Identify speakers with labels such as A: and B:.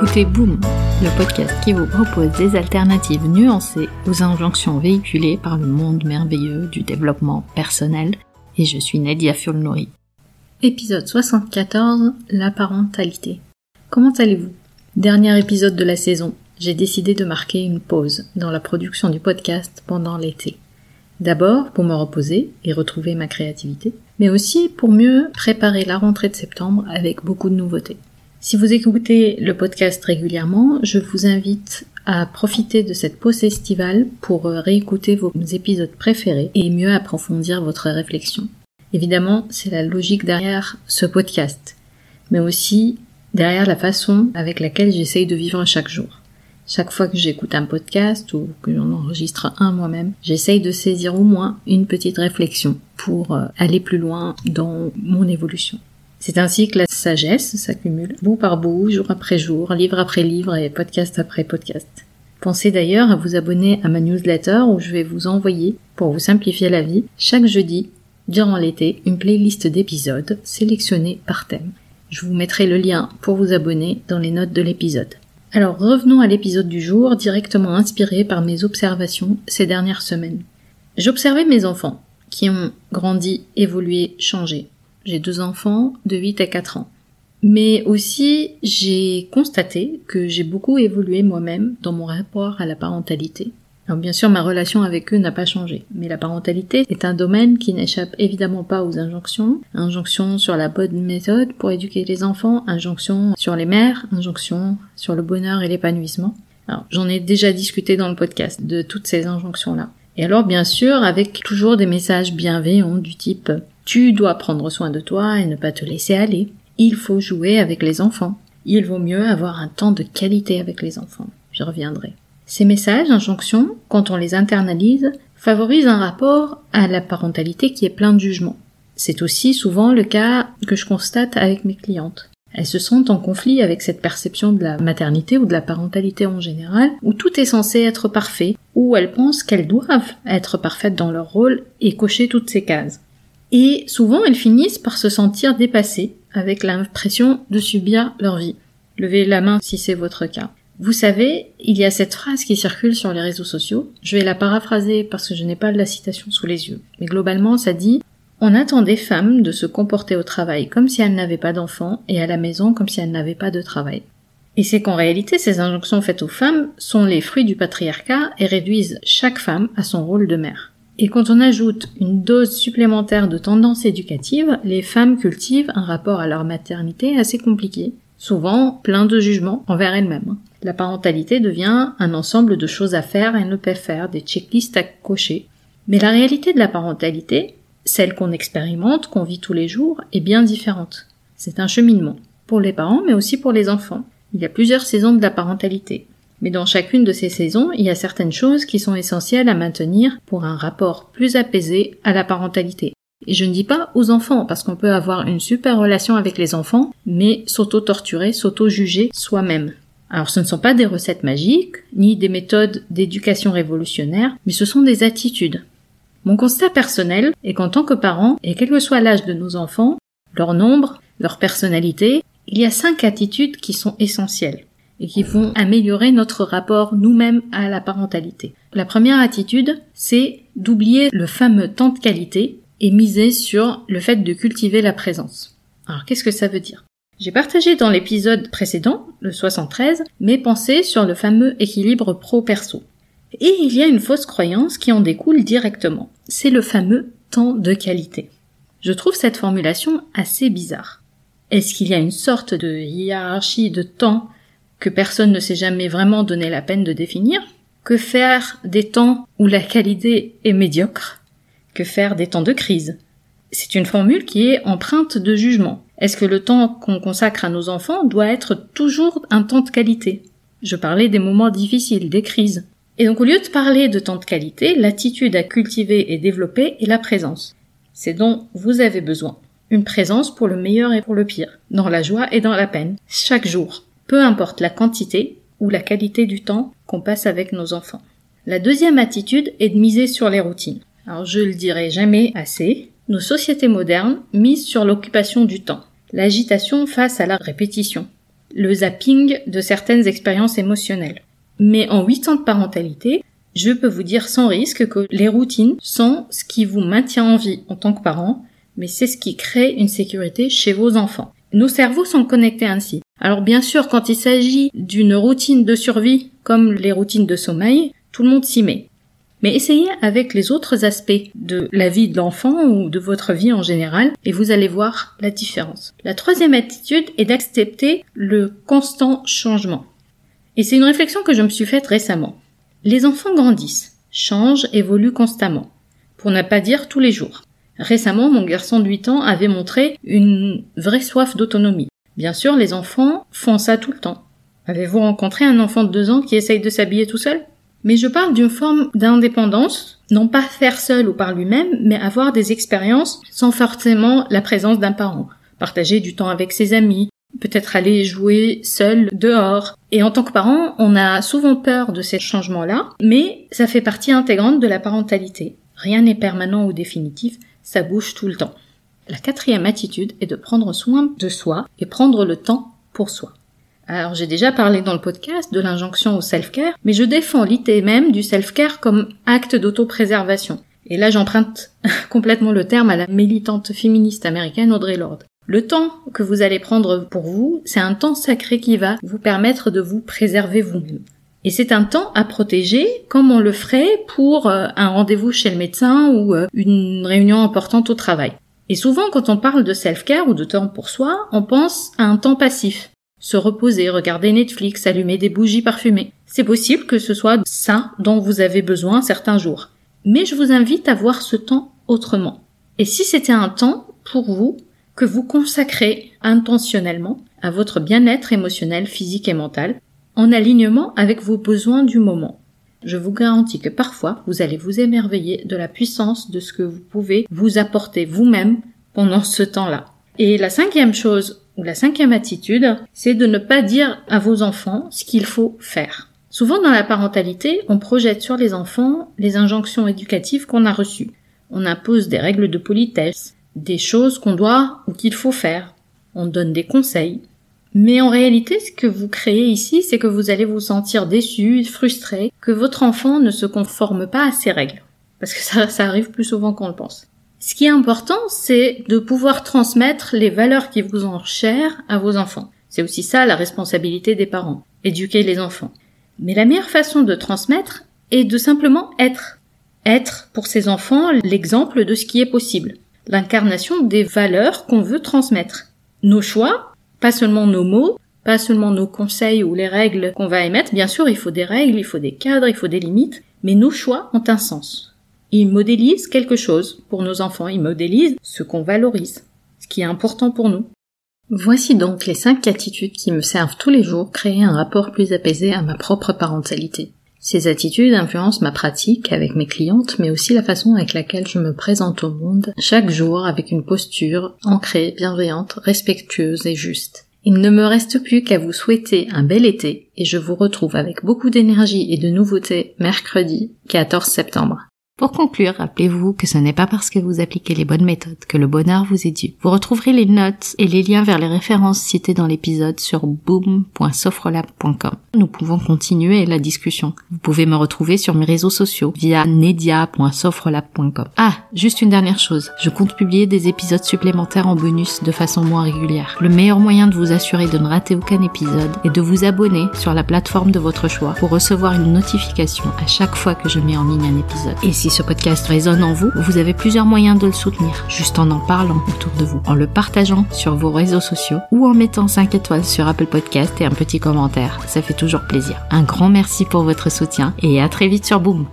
A: écoutez Boom, le podcast qui vous propose des alternatives nuancées aux injonctions véhiculées par le monde merveilleux du développement personnel. Et je suis Nadia Fulnori. Épisode 74, la parentalité. Comment allez-vous? Dernier épisode de la saison. J'ai décidé de marquer une pause dans la production du podcast pendant l'été. D'abord pour me reposer et retrouver ma créativité, mais aussi pour mieux préparer la rentrée de septembre avec beaucoup de nouveautés. Si vous écoutez le podcast régulièrement, je vous invite à profiter de cette pause estivale pour réécouter vos épisodes préférés et mieux approfondir votre réflexion. Évidemment, c'est la logique derrière ce podcast, mais aussi derrière la façon avec laquelle j'essaye de vivre chaque jour. Chaque fois que j'écoute un podcast ou que j'en enregistre un moi-même, j'essaye de saisir au moins une petite réflexion pour euh, aller plus loin dans mon évolution. C'est ainsi que la sagesse s'accumule, bout par bout, jour après jour, livre après livre et podcast après podcast. Pensez d'ailleurs à vous abonner à ma newsletter où je vais vous envoyer, pour vous simplifier la vie, chaque jeudi, durant l'été, une playlist d'épisodes sélectionnés par thème. Je vous mettrai le lien pour vous abonner dans les notes de l'épisode. Alors revenons à l'épisode du jour, directement inspiré par mes observations ces dernières semaines. J'observais mes enfants, qui ont grandi, évolué, changé. J'ai deux enfants de 8 à 4 ans. Mais aussi, j'ai constaté que j'ai beaucoup évolué moi-même dans mon rapport à la parentalité. Alors bien sûr, ma relation avec eux n'a pas changé, mais la parentalité est un domaine qui n'échappe évidemment pas aux injonctions. Injonctions sur la bonne méthode pour éduquer les enfants, injonctions sur les mères, injonctions sur le bonheur et l'épanouissement. Alors j'en ai déjà discuté dans le podcast de toutes ces injonctions-là. Et alors bien sûr avec toujours des messages bienveillants du type tu dois prendre soin de toi et ne pas te laisser aller. Il faut jouer avec les enfants. Il vaut mieux avoir un temps de qualité avec les enfants. Je reviendrai. Ces messages, injonctions, quand on les internalise, favorisent un rapport à la parentalité qui est plein de jugement. C'est aussi souvent le cas que je constate avec mes clientes. Elles se sentent en conflit avec cette perception de la maternité ou de la parentalité en général, où tout est censé être parfait, où elles pensent qu'elles doivent être parfaites dans leur rôle et cocher toutes ces cases. Et souvent elles finissent par se sentir dépassées, avec l'impression de subir leur vie. Levez la main si c'est votre cas. Vous savez, il y a cette phrase qui circule sur les réseaux sociaux. Je vais la paraphraser parce que je n'ai pas la citation sous les yeux. Mais globalement, ça dit on attend des femmes de se comporter au travail comme si elles n'avaient pas d'enfants et à la maison comme si elles n'avaient pas de travail. Et c'est qu'en réalité, ces injonctions faites aux femmes sont les fruits du patriarcat et réduisent chaque femme à son rôle de mère. Et quand on ajoute une dose supplémentaire de tendances éducatives, les femmes cultivent un rapport à leur maternité assez compliqué, souvent plein de jugements envers elles-mêmes. La parentalité devient un ensemble de choses à faire et ne pas faire, des checklists à cocher. Mais la réalité de la parentalité, celle qu'on expérimente, qu'on vit tous les jours, est bien différente. C'est un cheminement, pour les parents mais aussi pour les enfants. Il y a plusieurs saisons de la parentalité. Mais dans chacune de ces saisons, il y a certaines choses qui sont essentielles à maintenir pour un rapport plus apaisé à la parentalité. Et je ne dis pas aux enfants, parce qu'on peut avoir une super relation avec les enfants, mais s'auto-torturer, s'auto-juger soi-même. Alors ce ne sont pas des recettes magiques, ni des méthodes d'éducation révolutionnaire, mais ce sont des attitudes. Mon constat personnel est qu'en tant que parent, et quel que soit l'âge de nos enfants, leur nombre, leur personnalité, il y a cinq attitudes qui sont essentielles et qui vont améliorer notre rapport nous-mêmes à la parentalité. La première attitude, c'est d'oublier le fameux temps de qualité et miser sur le fait de cultiver la présence. Alors qu'est-ce que ça veut dire? J'ai partagé dans l'épisode précédent, le 73, mes pensées sur le fameux équilibre pro-perso. Et il y a une fausse croyance qui en découle directement. C'est le fameux temps de qualité. Je trouve cette formulation assez bizarre. Est-ce qu'il y a une sorte de hiérarchie de temps que personne ne s'est jamais vraiment donné la peine de définir Que faire des temps où la qualité est médiocre Que faire des temps de crise C'est une formule qui est empreinte de jugement. Est-ce que le temps qu'on consacre à nos enfants doit être toujours un temps de qualité? Je parlais des moments difficiles, des crises. Et donc au lieu de parler de temps de qualité, l'attitude à cultiver et développer est la présence. C'est dont vous avez besoin. Une présence pour le meilleur et pour le pire, dans la joie et dans la peine, chaque jour, peu importe la quantité ou la qualité du temps qu'on passe avec nos enfants. La deuxième attitude est de miser sur les routines. Alors je le dirai jamais assez, nos sociétés modernes misent sur l'occupation du temps l'agitation face à la répétition. le zapping de certaines expériences émotionnelles. Mais en 8 ans de parentalité, je peux vous dire sans risque que les routines sont ce qui vous maintient en vie en tant que parent, mais c'est ce qui crée une sécurité chez vos enfants. Nos cerveaux sont connectés ainsi. Alors bien sûr, quand il s'agit d'une routine de survie, comme les routines de sommeil, tout le monde s'y met. Mais essayez avec les autres aspects de la vie de l'enfant ou de votre vie en général et vous allez voir la différence. La troisième attitude est d'accepter le constant changement. Et c'est une réflexion que je me suis faite récemment. Les enfants grandissent, changent, évoluent constamment. Pour ne pas dire tous les jours. Récemment, mon garçon de 8 ans avait montré une vraie soif d'autonomie. Bien sûr, les enfants font ça tout le temps. Avez-vous rencontré un enfant de 2 ans qui essaye de s'habiller tout seul? Mais je parle d'une forme d'indépendance, non pas faire seul ou par lui-même, mais avoir des expériences sans forcément la présence d'un parent. Partager du temps avec ses amis, peut-être aller jouer seul dehors. Et en tant que parent, on a souvent peur de ces changements-là, mais ça fait partie intégrante de la parentalité. Rien n'est permanent ou définitif, ça bouge tout le temps. La quatrième attitude est de prendre soin de soi et prendre le temps pour soi. Alors j'ai déjà parlé dans le podcast de l'injonction au self-care, mais je défends l'idée même du self-care comme acte d'autopréservation. Et là j'emprunte complètement le terme à la militante féministe américaine Audrey Lorde. Le temps que vous allez prendre pour vous, c'est un temps sacré qui va vous permettre de vous préserver vous-même. Et c'est un temps à protéger comme on le ferait pour euh, un rendez-vous chez le médecin ou euh, une réunion importante au travail. Et souvent quand on parle de self-care ou de temps pour soi, on pense à un temps passif. Se reposer, regarder Netflix, allumer des bougies parfumées. C'est possible que ce soit ça dont vous avez besoin certains jours. Mais je vous invite à voir ce temps autrement. Et si c'était un temps pour vous que vous consacrez intentionnellement à votre bien-être émotionnel, physique et mental, en alignement avec vos besoins du moment. Je vous garantis que parfois vous allez vous émerveiller de la puissance de ce que vous pouvez vous apporter vous-même pendant ce temps-là. Et la cinquième chose ou la cinquième attitude, c'est de ne pas dire à vos enfants ce qu'il faut faire. Souvent dans la parentalité, on projette sur les enfants les injonctions éducatives qu'on a reçues. On impose des règles de politesse, des choses qu'on doit ou qu'il faut faire. On donne des conseils. Mais en réalité, ce que vous créez ici, c'est que vous allez vous sentir déçu, frustré, que votre enfant ne se conforme pas à ces règles. Parce que ça, ça arrive plus souvent qu'on le pense. Ce qui est important, c'est de pouvoir transmettre les valeurs qui vous sont chères à vos enfants. C'est aussi ça la responsabilité des parents, éduquer les enfants. Mais la meilleure façon de transmettre est de simplement être. Être pour ces enfants l'exemple de ce qui est possible, l'incarnation des valeurs qu'on veut transmettre. Nos choix, pas seulement nos mots, pas seulement nos conseils ou les règles qu'on va émettre, bien sûr il faut des règles, il faut des cadres, il faut des limites, mais nos choix ont un sens. Ils modélisent quelque chose pour nos enfants, ils modélisent ce qu'on valorise, ce qui est important pour nous. Voici donc les cinq attitudes qui me servent tous les jours créer un rapport plus apaisé à ma propre parentalité. Ces attitudes influencent ma pratique avec mes clientes, mais aussi la façon avec laquelle je me présente au monde chaque jour avec une posture ancrée, bienveillante, respectueuse et juste. Il ne me reste plus qu'à vous souhaiter un bel été et je vous retrouve avec beaucoup d'énergie et de nouveautés mercredi 14 septembre. Pour conclure, rappelez-vous que ce n'est pas parce que vous appliquez les bonnes méthodes que le bonheur vous est dû. Vous retrouverez les notes et les liens vers les références citées dans l'épisode sur boom.sofrelab.com. Nous pouvons continuer la discussion. Vous pouvez me retrouver sur mes réseaux sociaux via nedia.sofrelab.com. Ah, juste une dernière chose. Je compte publier des épisodes supplémentaires en bonus de façon moins régulière. Le meilleur moyen de vous assurer de ne rater aucun épisode est de vous abonner sur la plateforme de votre choix pour recevoir une notification à chaque fois que je mets en ligne un épisode. Et si ce podcast résonne en vous, vous avez plusieurs moyens de le soutenir, juste en en parlant autour de vous, en le partageant sur vos réseaux sociaux ou en mettant 5 étoiles sur Apple Podcast et un petit commentaire. Ça fait toujours plaisir. Un grand merci pour votre soutien et à très vite sur Boom.